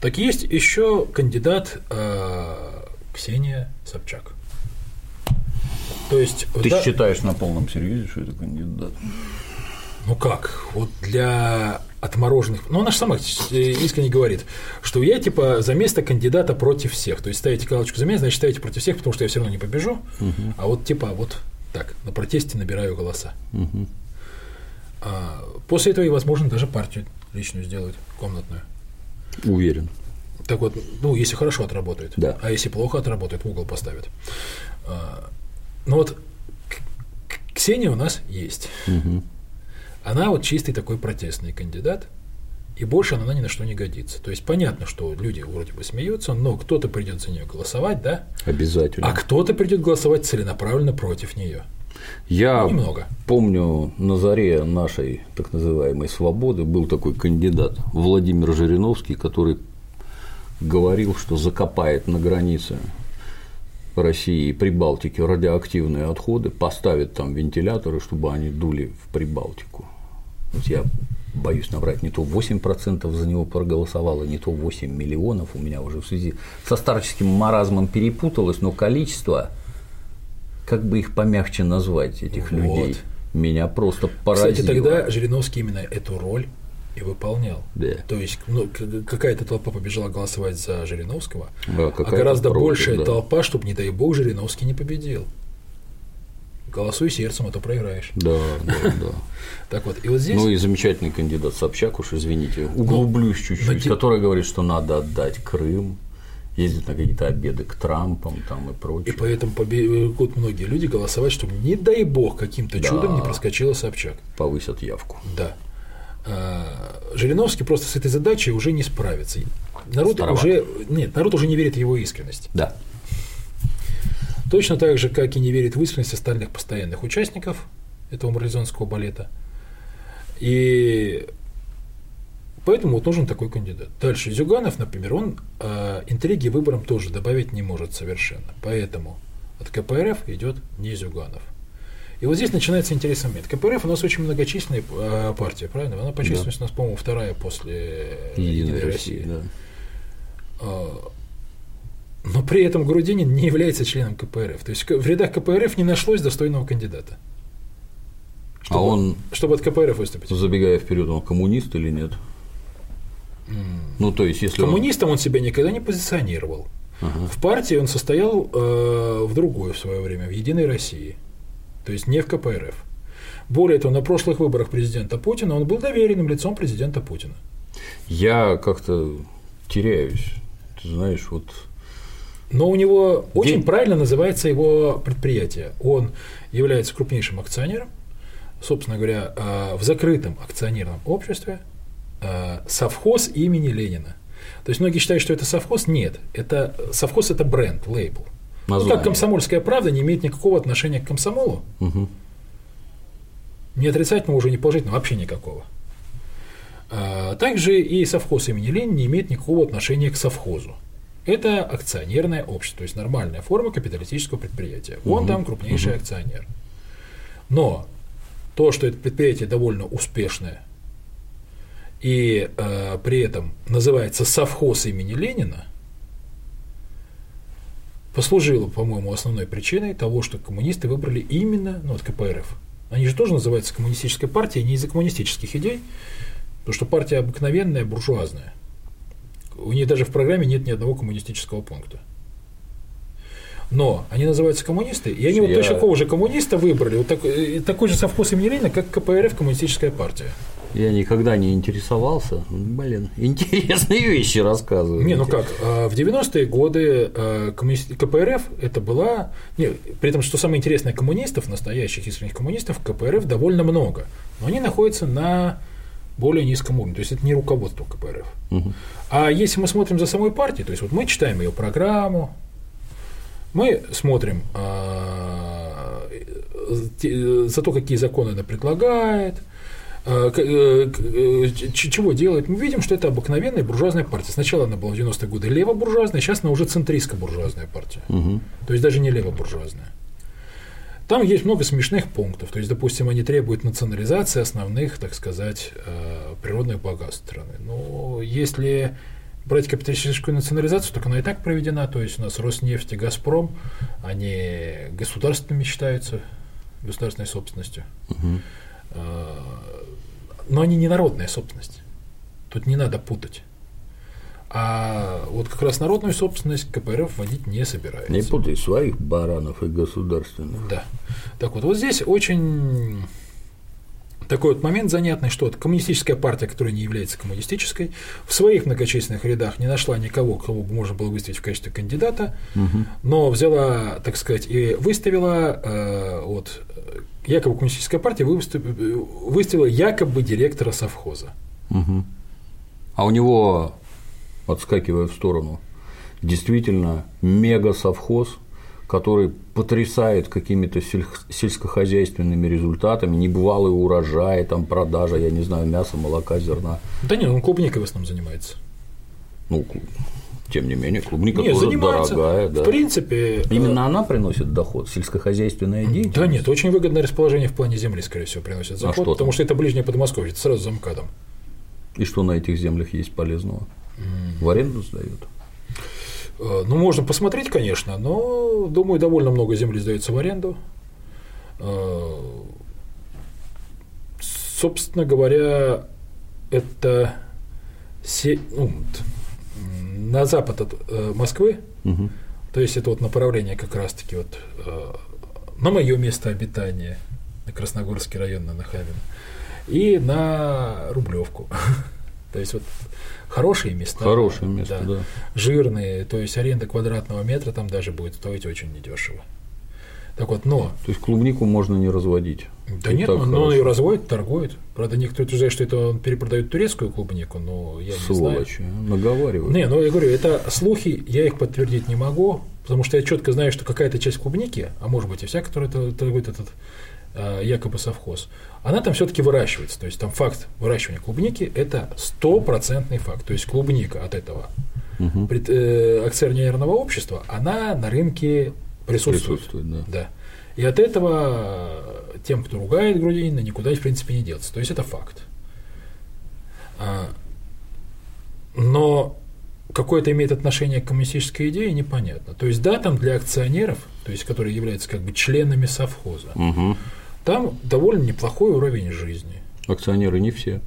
Так есть еще кандидат э, Ксения Собчак. То есть, Ты да, считаешь на полном серьезе, что это кандидат? Ну как? Вот для отмороженных. Ну, она же сама искренне говорит, что я типа за место кандидата против всех. То есть ставите галочку за меня, значит ставите против всех, потому что я все равно не побежу. Угу. А вот типа вот так, на протесте набираю голоса. Угу. А, после этого и возможно даже партию личную сделать, комнатную. Уверен. Так вот, ну, если хорошо отработает. Да. А если плохо отработает, в угол поставят. А, ну вот Ксения у нас есть. Угу. Она вот чистый такой протестный кандидат, и больше она ни на что не годится. То есть понятно, что люди вроде бы смеются, но кто-то придет за нее голосовать, да? Обязательно. А кто-то придет голосовать целенаправленно против нее. Я ну, Немного. помню, на заре нашей так называемой свободы был такой кандидат Владимир Жириновский, который говорил, что закопает на границе России и Прибалтики радиоактивные отходы, поставит там вентиляторы, чтобы они дули в Прибалтику. Вот я боюсь набрать, не то 8% за него проголосовало, не то 8 миллионов у меня уже в связи со старческим маразмом перепуталось, но количество, как бы их помягче назвать, этих вот. людей, меня просто поразило. Кстати, тогда Жириновский именно эту роль и выполнял. Да. То есть ну, какая-то толпа побежала голосовать за Жириновского, да, а гораздо против, большая да. толпа, чтобы, не дай бог, Жириновский не победил. Голосуй сердцем, а то проиграешь. Да, да, да. Так вот, и вот здесь. Ну и замечательный кандидат Собчак, уж извините, углублюсь чуть-чуть, который говорит, что надо отдать Крым, ездит на какие-то обеды к Трампам там и прочее. И поэтому побегут многие люди голосовать, чтобы, не дай бог, каким-то да. чудом не проскочила Собчак. Повысят явку. Да. А, Жириновский просто с этой задачей уже не справится. Народ Староват. уже нет, народ уже не верит в его искренность. Да. Точно так же, как и не верит в искренность остальных постоянных участников этого марлезонского балета. И поэтому вот нужен такой кандидат. Дальше Зюганов, например, он э, интриги выборам тоже добавить не может совершенно. Поэтому от КПРФ идет не Зюганов. И вот здесь начинается интересный момент. КПРФ у нас очень многочисленная э, партия, правильно? Она по численности да. у нас, по-моему, вторая после Единой России. Да. А, но при этом Грудинин не является членом КПРФ. То есть в рядах КПРФ не нашлось достойного кандидата. А чтобы, а он, чтобы от КПРФ выступить. Забегая вперед, он коммунист или нет? Ну, то есть, если Коммунистом он... он себя никогда не позиционировал. Ага. В партии он состоял э, в другой в свое время, в Единой России то есть не в КПРФ. Более того, на прошлых выборах президента Путина он был доверенным лицом президента Путина. Я как-то теряюсь. Ты знаешь, вот но у него очень День... правильно называется его предприятие. Он является крупнейшим акционером, собственно говоря, э, в закрытом акционерном обществе э, совхоз имени Ленина. То есть многие считают, что это совхоз. Нет, это совхоз это бренд, лейбл. Ну, как комсомольская правда не имеет никакого отношения к комсомолу. Угу. Не отрицательного, уже не положительного, вообще никакого. А, также и совхоз имени Ленина не имеет никакого отношения к совхозу. Это акционерное общество, то есть нормальная форма капиталистического предприятия. Он угу. там крупнейший угу. акционер. Но то, что это предприятие довольно успешное и э, при этом называется совхоз имени Ленина, послужило, по-моему, основной причиной того, что коммунисты выбрали именно ну, вот КПРФ. Они же тоже называются коммунистической партией не из-за коммунистических идей, потому что партия обыкновенная, буржуазная. У них даже в программе нет ни одного коммунистического пункта. Но они называются коммунисты, и они Я... вот точно такого же коммуниста выбрали, вот такой, э, такой же совхоз имени Ленина, как КПРФ, коммунистическая партия. Я никогда не интересовался. Блин, интересные вещи рассказывают. Не, ну как, а, в 90-е годы а, КПРФ это была... Не, при этом, что самое интересное, коммунистов, настоящих искренних коммунистов, КПРФ довольно много. Но они находятся на более низком уровне. То есть это не руководство КПРФ. Угу. А если мы смотрим за самой партией, то есть вот мы читаем ее программу, мы смотрим а, за то, какие законы она предлагает, чего делает? Мы видим, что это обыкновенная буржуазная партия. Сначала она была в 90-е годы левобуржуазная, сейчас она уже центристско-буржуазная партия. Угу. То есть даже не левобуржуазная. Там есть много смешных пунктов. То есть, допустим, они требуют национализации основных, так сказать, э, природных богатств страны. Но если брать капиталистическую национализацию, так она и так проведена. То есть у нас Роснефть и Газпром, они государственными считаются, государственной собственностью. Угу. Но они не народная собственность. Тут не надо путать. А вот как раз народную собственность КПРФ вводить не собирается. Не путай своих баранов и государственных. Да. Так вот, вот здесь очень такой вот момент занятный, что вот коммунистическая партия, которая не является коммунистической, в своих многочисленных рядах не нашла никого, кого бы можно было выставить в качестве кандидата, угу. но взяла, так сказать, и выставила э, вот, якобы коммунистическая партия выставила, якобы директора совхоза. Угу. А у него отскакивая в сторону. Действительно, мега-совхоз, который потрясает какими-то сельскохозяйственными результатами, небывалый урожай, там продажа, я не знаю, мяса, молока, зерна. Да нет, он клубникой в основном занимается. Ну, тем не менее, клубника нет, тоже дорогая. Да. В принципе. Именно э... она приносит доход, сельскохозяйственная деятельность. Да нет, очень выгодное расположение в плане земли, скорее всего, приносит доход, а что потому что это ближнее Подмосковье, это сразу за МКАДом. И что на этих землях есть полезного? В аренду сдают? Э, ну, можно посмотреть, конечно, но, думаю, довольно много земли сдается в аренду. Э, собственно говоря, это ну, на запад от э, Москвы, угу. то есть это вот направление как раз-таки вот на мое место обитания, на Красногорский район, на Нахабино, и на Рублевку. То есть вот хорошие места. Хорошие места, да, да. Жирные, то есть аренда квадратного метра там даже будет стоить очень недешево. Так вот, но. То есть клубнику можно не разводить. Да нет, но, но он ее разводит, торгует. Правда, некоторые утверждают, что это он перепродает турецкую клубнику, но я Сволочи, не знаю. наговаривают. Не, ну я говорю, это слухи, я их подтвердить не могу, потому что я четко знаю, что какая-то часть клубники, а может быть и вся, которая торгует этот а, якобы совхоз, она там все-таки выращивается. То есть там факт выращивания клубники – это стопроцентный факт. То есть клубника от этого угу. э, акционерного общества, она на рынке присутствует. присутствует да. Да. И от этого тем, кто ругает Грудинина, никуда, в принципе, не деться. То есть это факт. А, но какое это имеет отношение к коммунистической идее, непонятно. То есть, да, там для акционеров, то есть, которые являются как бы членами совхоза, угу там довольно неплохой уровень жизни. Акционеры не все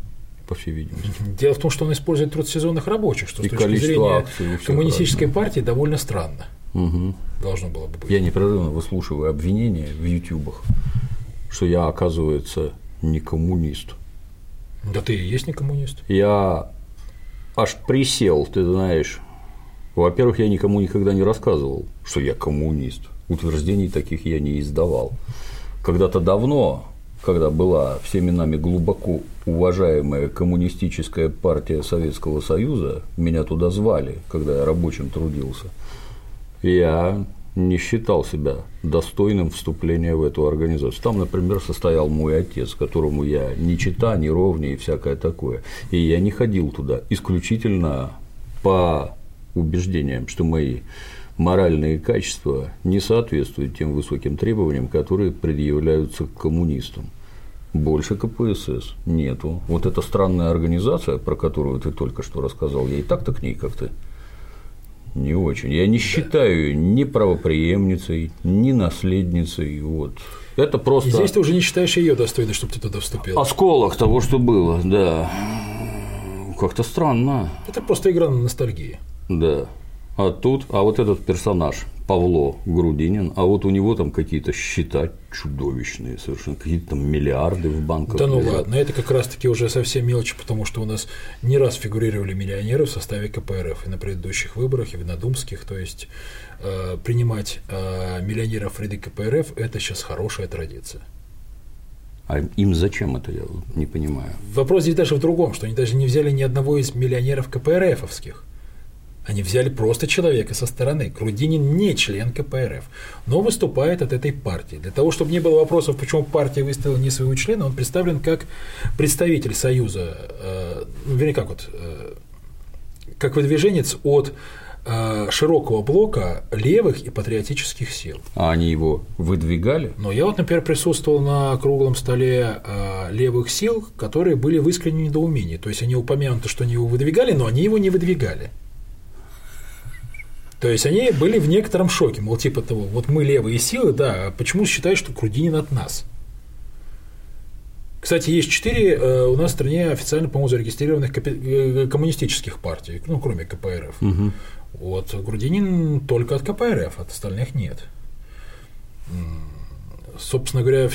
по всей видимости. Дело в том, что он использует труд сезонных рабочих, что и с точки зрения акций, коммунистической разное. партии довольно странно. Угу. Должно было бы быть. Я непрерывно выслушиваю обвинения в ютубах, что я, оказывается, не коммунист. Да ты и есть не коммунист. Я аж присел, ты знаешь. Во-первых, я никому никогда не рассказывал, что я коммунист. Утверждений таких я не издавал. Когда-то давно, когда была всеми нами глубоко уважаемая коммунистическая партия Советского Союза, меня туда звали, когда я рабочим трудился. Я не считал себя достойным вступления в эту организацию. Там, например, состоял мой отец, которому я ни чита, ни ровнее и всякое такое. И я не ходил туда исключительно по убеждениям, что мои моральные качества не соответствуют тем высоким требованиям, которые предъявляются к коммунистам. Больше КПСС нету. Вот эта странная организация, про которую ты только что рассказал, я и так-то к ней как-то не очень. Я не считаю ни правоприемницей, ни наследницей. Вот. Это просто. И здесь ты уже не считаешь ее достойной, чтобы ты туда вступил. Осколок того, что было, да. Как-то странно. Это просто игра на ностальгии. Да. А тут, а вот этот персонаж, Павло Грудинин, а вот у него там какие-то счета чудовищные, совершенно какие-то там миллиарды в банках. Да ну лежат. ладно, это как раз-таки уже совсем мелочи, потому что у нас не раз фигурировали миллионеры в составе КПРФ и на предыдущих выборах, и в надумских, то есть э, принимать э, миллионеров среди КПРФ – это сейчас хорошая традиция. А им зачем это, я не понимаю. Вопрос здесь даже в другом, что они даже не взяли ни одного из миллионеров КПРФовских. Они взяли просто человека со стороны. Грудинин не член КПРФ, но выступает от этой партии. Для того, чтобы не было вопросов, почему партия выставила не своего члена, он представлен как представитель Союза, э, ну, вернее, как вот, э, как выдвиженец от э, широкого блока левых и патриотических сил. А они его выдвигали? Но я вот, например, присутствовал на круглом столе э, левых сил, которые были в искреннем недоумении. То есть они упомянуты, что они его выдвигали, но они его не выдвигали. То есть они были в некотором шоке, мол, типа того, вот мы левые силы, да, а почему считаешь, что Крудинин от нас? Кстати, есть четыре э, у нас в стране официально, по-моему, зарегистрированных э, коммунистических партий, ну, кроме КПРФ. Угу. Вот Грудинин только от КПРФ, от остальных нет. Собственно говоря,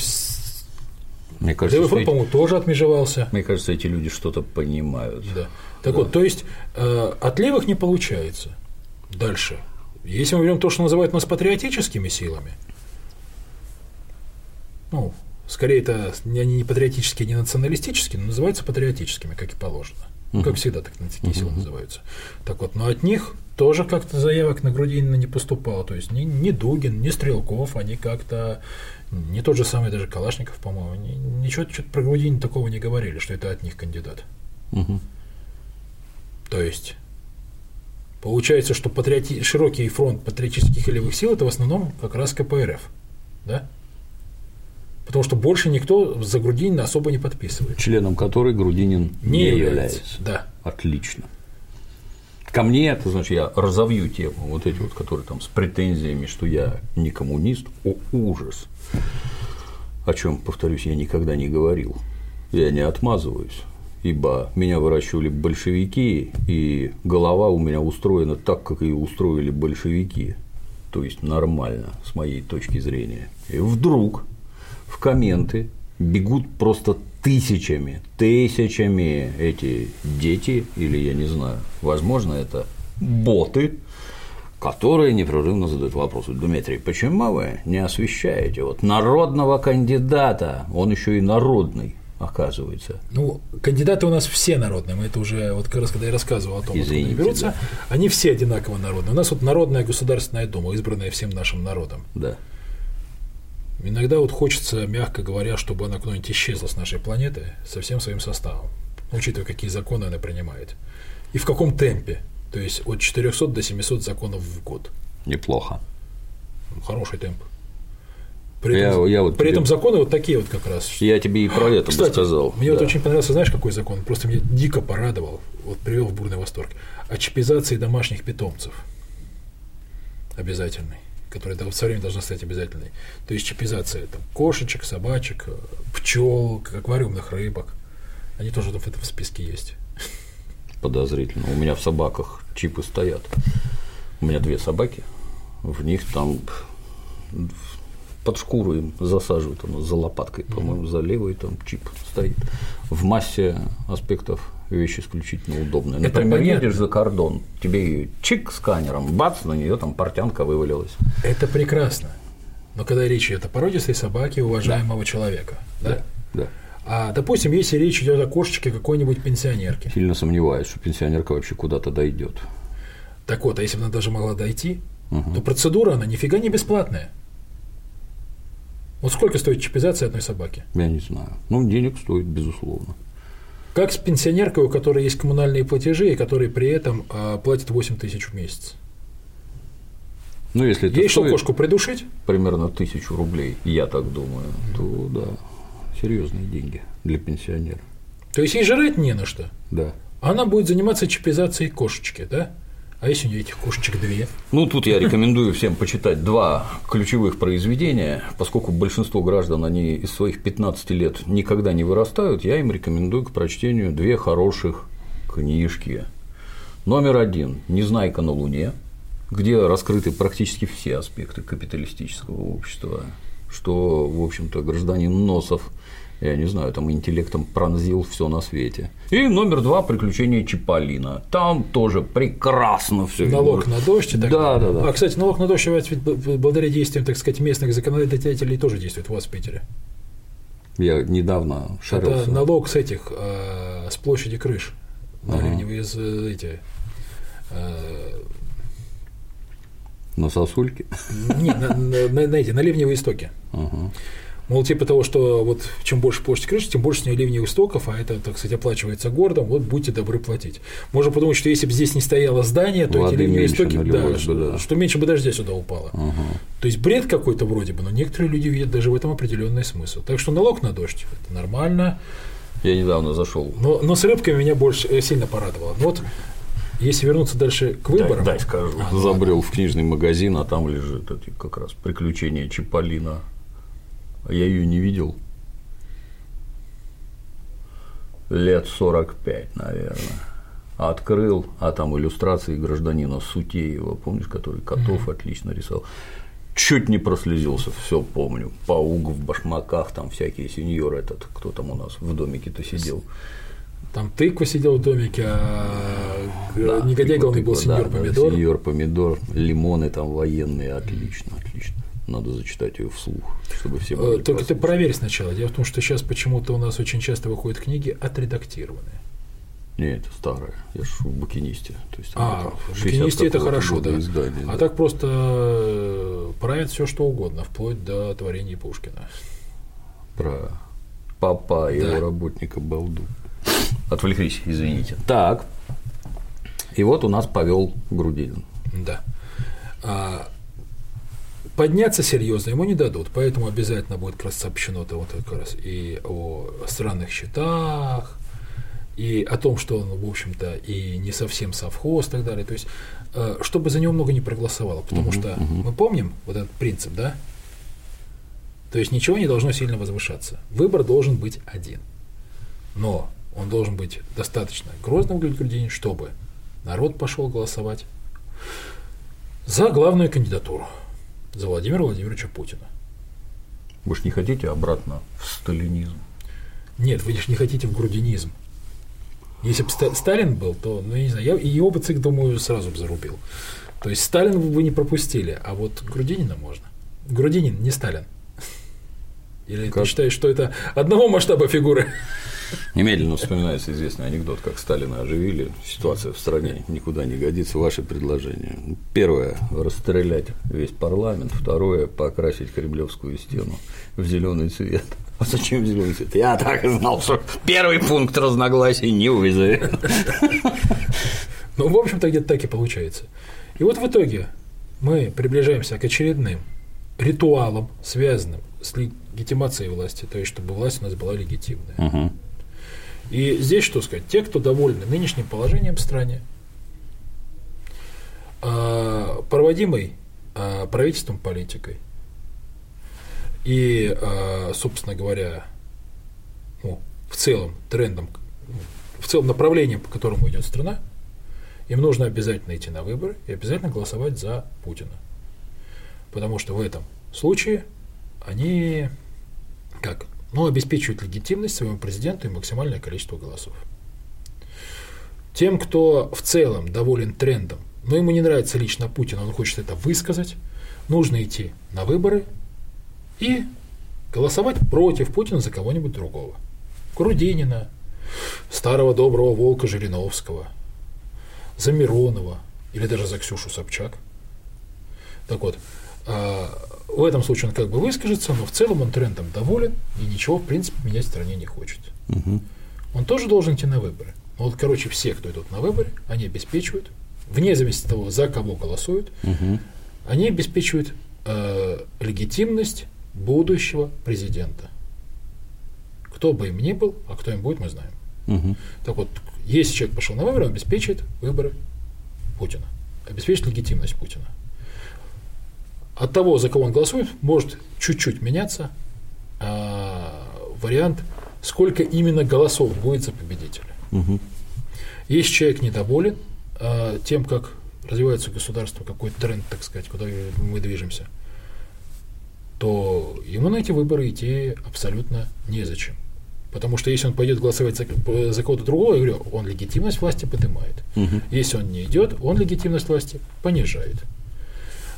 мне кажется, ДВФ, по-моему, тоже отмежевался. Мне кажется, эти люди что-то понимают. Да. Так да. вот, то есть э, от левых не получается. Дальше. Если мы берем то, что называют нас патриотическими силами, ну, скорее это они не патриотические, не националистические, но называются патриотическими, как и положено. Uh-huh. Как всегда, так такие uh-huh. силы называются. Так вот, но от них тоже как-то заявок на Грудинина не поступало. То есть ни, ни Дугин, ни Стрелков, они как-то не тот же самый даже Калашников, по-моему, ни, ничего что-то про Грудинина такого не говорили, что это от них кандидат. Uh-huh. То есть Получается, что патриоти... широкий фронт патриотических и левых сил – это в основном как раз КПРФ. Да? Потому что больше никто за Грудинина особо не подписывает. Членом которой Грудинин не, не является. является. Да. Отлично. Ко мне, это значит, я разовью тему, вот эти вот, которые там с претензиями, что я не коммунист, о ужас. О чем, повторюсь, я никогда не говорил. Я не отмазываюсь ибо меня выращивали большевики, и голова у меня устроена так, как ее устроили большевики, то есть нормально, с моей точки зрения. И вдруг в комменты бегут просто тысячами, тысячами эти дети, или я не знаю, возможно, это боты, которые непрерывно задают вопросы. Дмитрий, почему вы не освещаете вот народного кандидата, он еще и народный, оказывается. Ну, кандидаты у нас все народные. Мы это уже, вот как раз когда я рассказывал о том, Извините, откуда они берутся, да. они все одинаково народные. У нас вот Народная Государственная Дума, избранная всем нашим народом. Да. Иногда вот хочется, мягко говоря, чтобы она куда-нибудь исчезла с нашей планеты со всем своим составом, учитывая, какие законы она принимает. И в каком темпе. То есть от 400 до 700 законов в год. Неплохо. Хороший темп. При этом, я, вот при тебе... этом законы вот такие вот как раз. Я тебе и про это Кстати, сказал. Мне да. вот очень понравился, знаешь, какой закон? Просто меня дико порадовал, вот привел в бурный восторг. О чипизации домашних питомцев. Обязательный. Которая вот со временем должна стать обязательной. То есть чипизация там, кошечек, собачек, пчел, аквариумных рыбок. Они тоже в этом списке есть. Подозрительно. У меня в собаках чипы стоят. У меня две собаки. В них там под шкуру им засаживают, оно за лопаткой, по-моему, за левый там чип стоит. В массе аспектов вещь исключительно удобная. Это Например, понятно. едешь за кордон, тебе чик сканером, бац, на нее там портянка вывалилась. Это прекрасно. Но когда речь идет о породистой собаке уважаемого человека, да? Да. А, допустим, если речь идет о кошечке какой-нибудь пенсионерки. Сильно сомневаюсь, что пенсионерка вообще куда-то дойдет. Так вот, а если бы она даже могла дойти, то процедура, она нифига не бесплатная. Вот сколько стоит чипизация одной собаки? Я не знаю. Ну, денег стоит, безусловно. Как с пенсионеркой, у которой есть коммунальные платежи, и которая при этом а, платит 8 тысяч в месяц? Ну, если это Ей что, кошку придушить? примерно тысячу рублей, я так думаю, то да, серьезные деньги для пенсионера. То есть ей жрать не на что. Да. Она будет заниматься чипизацией кошечки, да? А если у нее этих кошечек две? Ну, тут я рекомендую всем почитать два ключевых произведения. Поскольку большинство граждан, они из своих 15 лет никогда не вырастают, я им рекомендую к прочтению две хороших книжки. Номер один «Незнайка на Луне», где раскрыты практически все аспекты капиталистического общества, что, в общем-то, гражданин Носов я не знаю, там интеллектом пронзил все на свете. И номер два приключения Чиполлина. Там тоже прекрасно все. Налог на дождь и так Да, далее. да, да. А, кстати, налог на дождь благодаря действиям, так сказать, местных законодателей тоже действует у вас в Питере. Я недавно шарился. Это налог с этих, э, с площади крыш. На ливневые из э, эти. э, На сосульке. Не, на, на- на- на эти, на ливневые истоки. Ага. Мол, типа того, что вот чем больше площадь крыши, тем больше с нее ливневых стоков, а это, так сказать, оплачивается городом, вот будьте добры платить. Можно подумать, что если бы здесь не стояло здание, то Воды эти ливневые истоки, да, бы, что, да. что меньше бы дождя сюда упало. Ага. То есть бред какой-то вроде бы, но некоторые люди видят даже в этом определенный смысл. Так что налог на дождь это нормально. Я недавно зашел. Но, но с рыбками меня больше э, сильно порадовало. Вот если вернуться дальше к выборам. Дай, дай скажу. А, Забрел в книжный магазин, а там лежит эти как раз приключения Чиполлина. Я ее не видел. Лет 45, наверное. Открыл, а там иллюстрации гражданина Сутеева, помнишь, который котов отлично рисовал. Чуть не прослезился, все помню. Паук в башмаках, там всякие сеньоры, этот, кто там у нас в домике-то сидел. Там тыква сидел в домике, а Да, негодяй главный был сеньор да, да, помидор. Сеньор помидор, лимоны там военные, отлично, отлично. Надо зачитать ее вслух, чтобы все Э, могли Только ты проверь сначала. Дело в том, что сейчас почему-то у нас очень часто выходят книги отредактированные. Не, это старое. Я ж в букинисте. То есть А, в 60 «Букинисте» это хорошо, да. издания, А да. так просто э, правит все что угодно, вплоть до творений Пушкина. Про папа и Да. его работника Балду. Отвлеклись, извините. Так. И вот у нас повел Грудинин. Да. А, подняться серьезно ему не дадут, поэтому обязательно будет как раз сообщено -то вот как раз и о странных счетах, и о том, что он, в общем-то, и не совсем совхоз и так далее. То есть, э, чтобы за него много не проголосовало, потому что мы помним вот этот принцип, да? То есть ничего не должно сильно возвышаться. Выбор должен быть один. Но он должен быть достаточно грозным для Грудинин, чтобы народ пошел голосовать за главную кандидатуру, за Владимира Владимировича Путина. Вы же не хотите обратно в сталинизм? Нет, вы же не хотите в грудинизм. Если бы Сталин был, то, ну, я не знаю, я, его бы ЦИК, думаю, сразу бы зарубил. То есть Сталин вы не пропустили, а вот Грудинина можно. Грудинин, не Сталин. Или Как? ты считаешь, что это одного масштаба фигуры? Немедленно вспоминается известный анекдот, как Сталина оживили. Ситуация в стране никуда не годится. Ваши предложения. Первое – расстрелять весь парламент. Второе – покрасить Кремлевскую стену в зеленый цвет. А зачем зеленый цвет? Я так и знал, что первый пункт разногласий не вызовет. Ну, в общем-то, где-то так и получается. И вот в итоге мы приближаемся к очередным ритуалам, связанным с легитимацией власти, то есть чтобы власть у нас была легитимная. Мгм. И здесь что сказать? Те, кто довольны нынешним положением в стране, а, проводимой а, правительством политикой и, а, собственно говоря, ну, в целом трендом, в целом направлением, по которому идет страна, им нужно обязательно идти на выборы и обязательно голосовать за Путина. Потому что в этом случае они как? Ну, обеспечивают легитимность своему президенту и максимальное количество голосов. Тем, кто в целом доволен трендом, но ему не нравится лично Путин, он хочет это высказать, нужно идти на выборы и голосовать против Путина за кого-нибудь другого. Грудинина, старого доброго волка Жириновского, за Миронова или даже за Ксюшу Собчак. Так вот, а, в этом случае он как бы выскажется, но в целом он трендом доволен и ничего, в принципе, менять в стране не хочет. Угу. Он тоже должен идти на выборы. Но вот, короче, все, кто идут на выборы, они обеспечивают, вне зависимости от того, за кого голосуют, угу. они обеспечивают э, легитимность будущего президента. Кто бы им ни был, а кто им будет, мы знаем. Угу. Так вот, если человек пошел на выборы, он обеспечивает выборы Путина, обеспечит легитимность Путина. От того, за кого он голосует, может чуть-чуть меняться а, вариант, сколько именно голосов будет за победителя. Угу. Если человек недоволен а, тем, как развивается государство, какой тренд, так сказать, куда мы движемся, то ему на эти выборы идти абсолютно незачем. Потому что если он пойдет голосовать за, за кого-то другого, я говорю, он легитимность власти поднимает. Угу. Если он не идет, он легитимность власти понижает.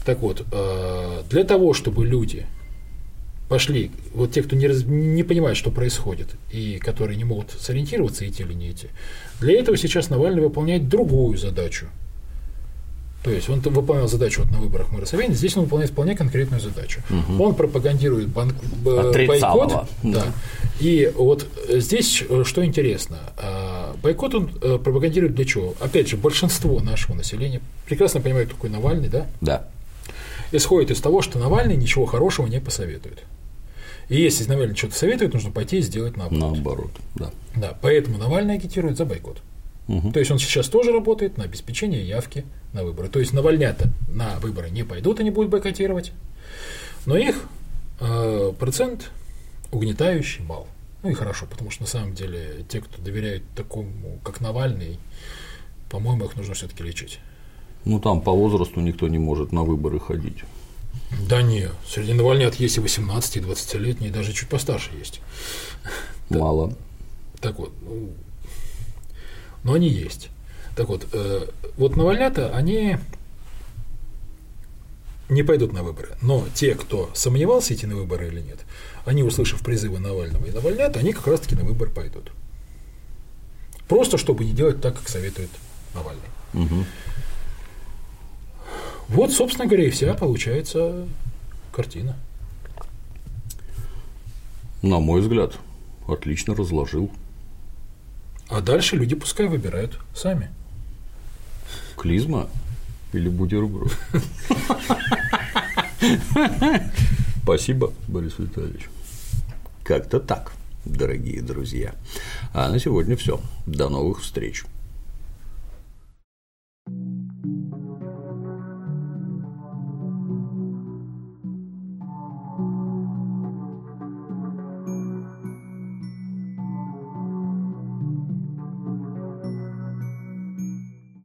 Так вот, а, для того, чтобы люди пошли, вот те, кто не, раз, не понимает, что происходит, и которые не могут сориентироваться, идти или не идти, для этого сейчас Навальный выполняет другую задачу. То есть он выполнял задачу вот на выборах мэра Собянина, здесь он выполняет вполне конкретную задачу. Угу. Он пропагандирует банк, бойкот. Да. И вот здесь э, что интересно, а, бойкот он э, пропагандирует для чего? Опять же, большинство нашего населения прекрасно понимает, такой Навальный, да? Да. Исходит из того, что Навальный ничего хорошего не посоветует. И если Навальный что-то советует, нужно пойти и сделать наоборот. Наоборот, да. Да, поэтому Навальный агитирует за бойкот. Угу. То есть он сейчас тоже работает на обеспечение явки на выборы. То есть Навальнята на выборы не пойдут, они будут бойкотировать, но их э, процент угнетающий мал. Ну и хорошо, потому что на самом деле те, кто доверяют такому, как Навальный, по-моему, их нужно все-таки лечить. Ну там по возрасту никто не может на выборы ходить. Да не, среди навальнят есть и 18, и 20-летние, даже чуть постарше есть. Мало. Так вот, ну, но они есть. Так вот, э, вот навальнята, они не пойдут на выборы. Но те, кто сомневался, идти на выборы или нет, они, услышав призывы Навального и Навальнята, они как раз-таки на выбор пойдут. Просто чтобы не делать так, как советует Навальный. Угу. Вот, собственно говоря, и вся получается картина. На мой взгляд, отлично разложил. А дальше люди пускай выбирают сами. Клизма или бутерброд? Спасибо, Борис Витальевич. Как-то так, дорогие друзья. А на сегодня все. До новых встреч.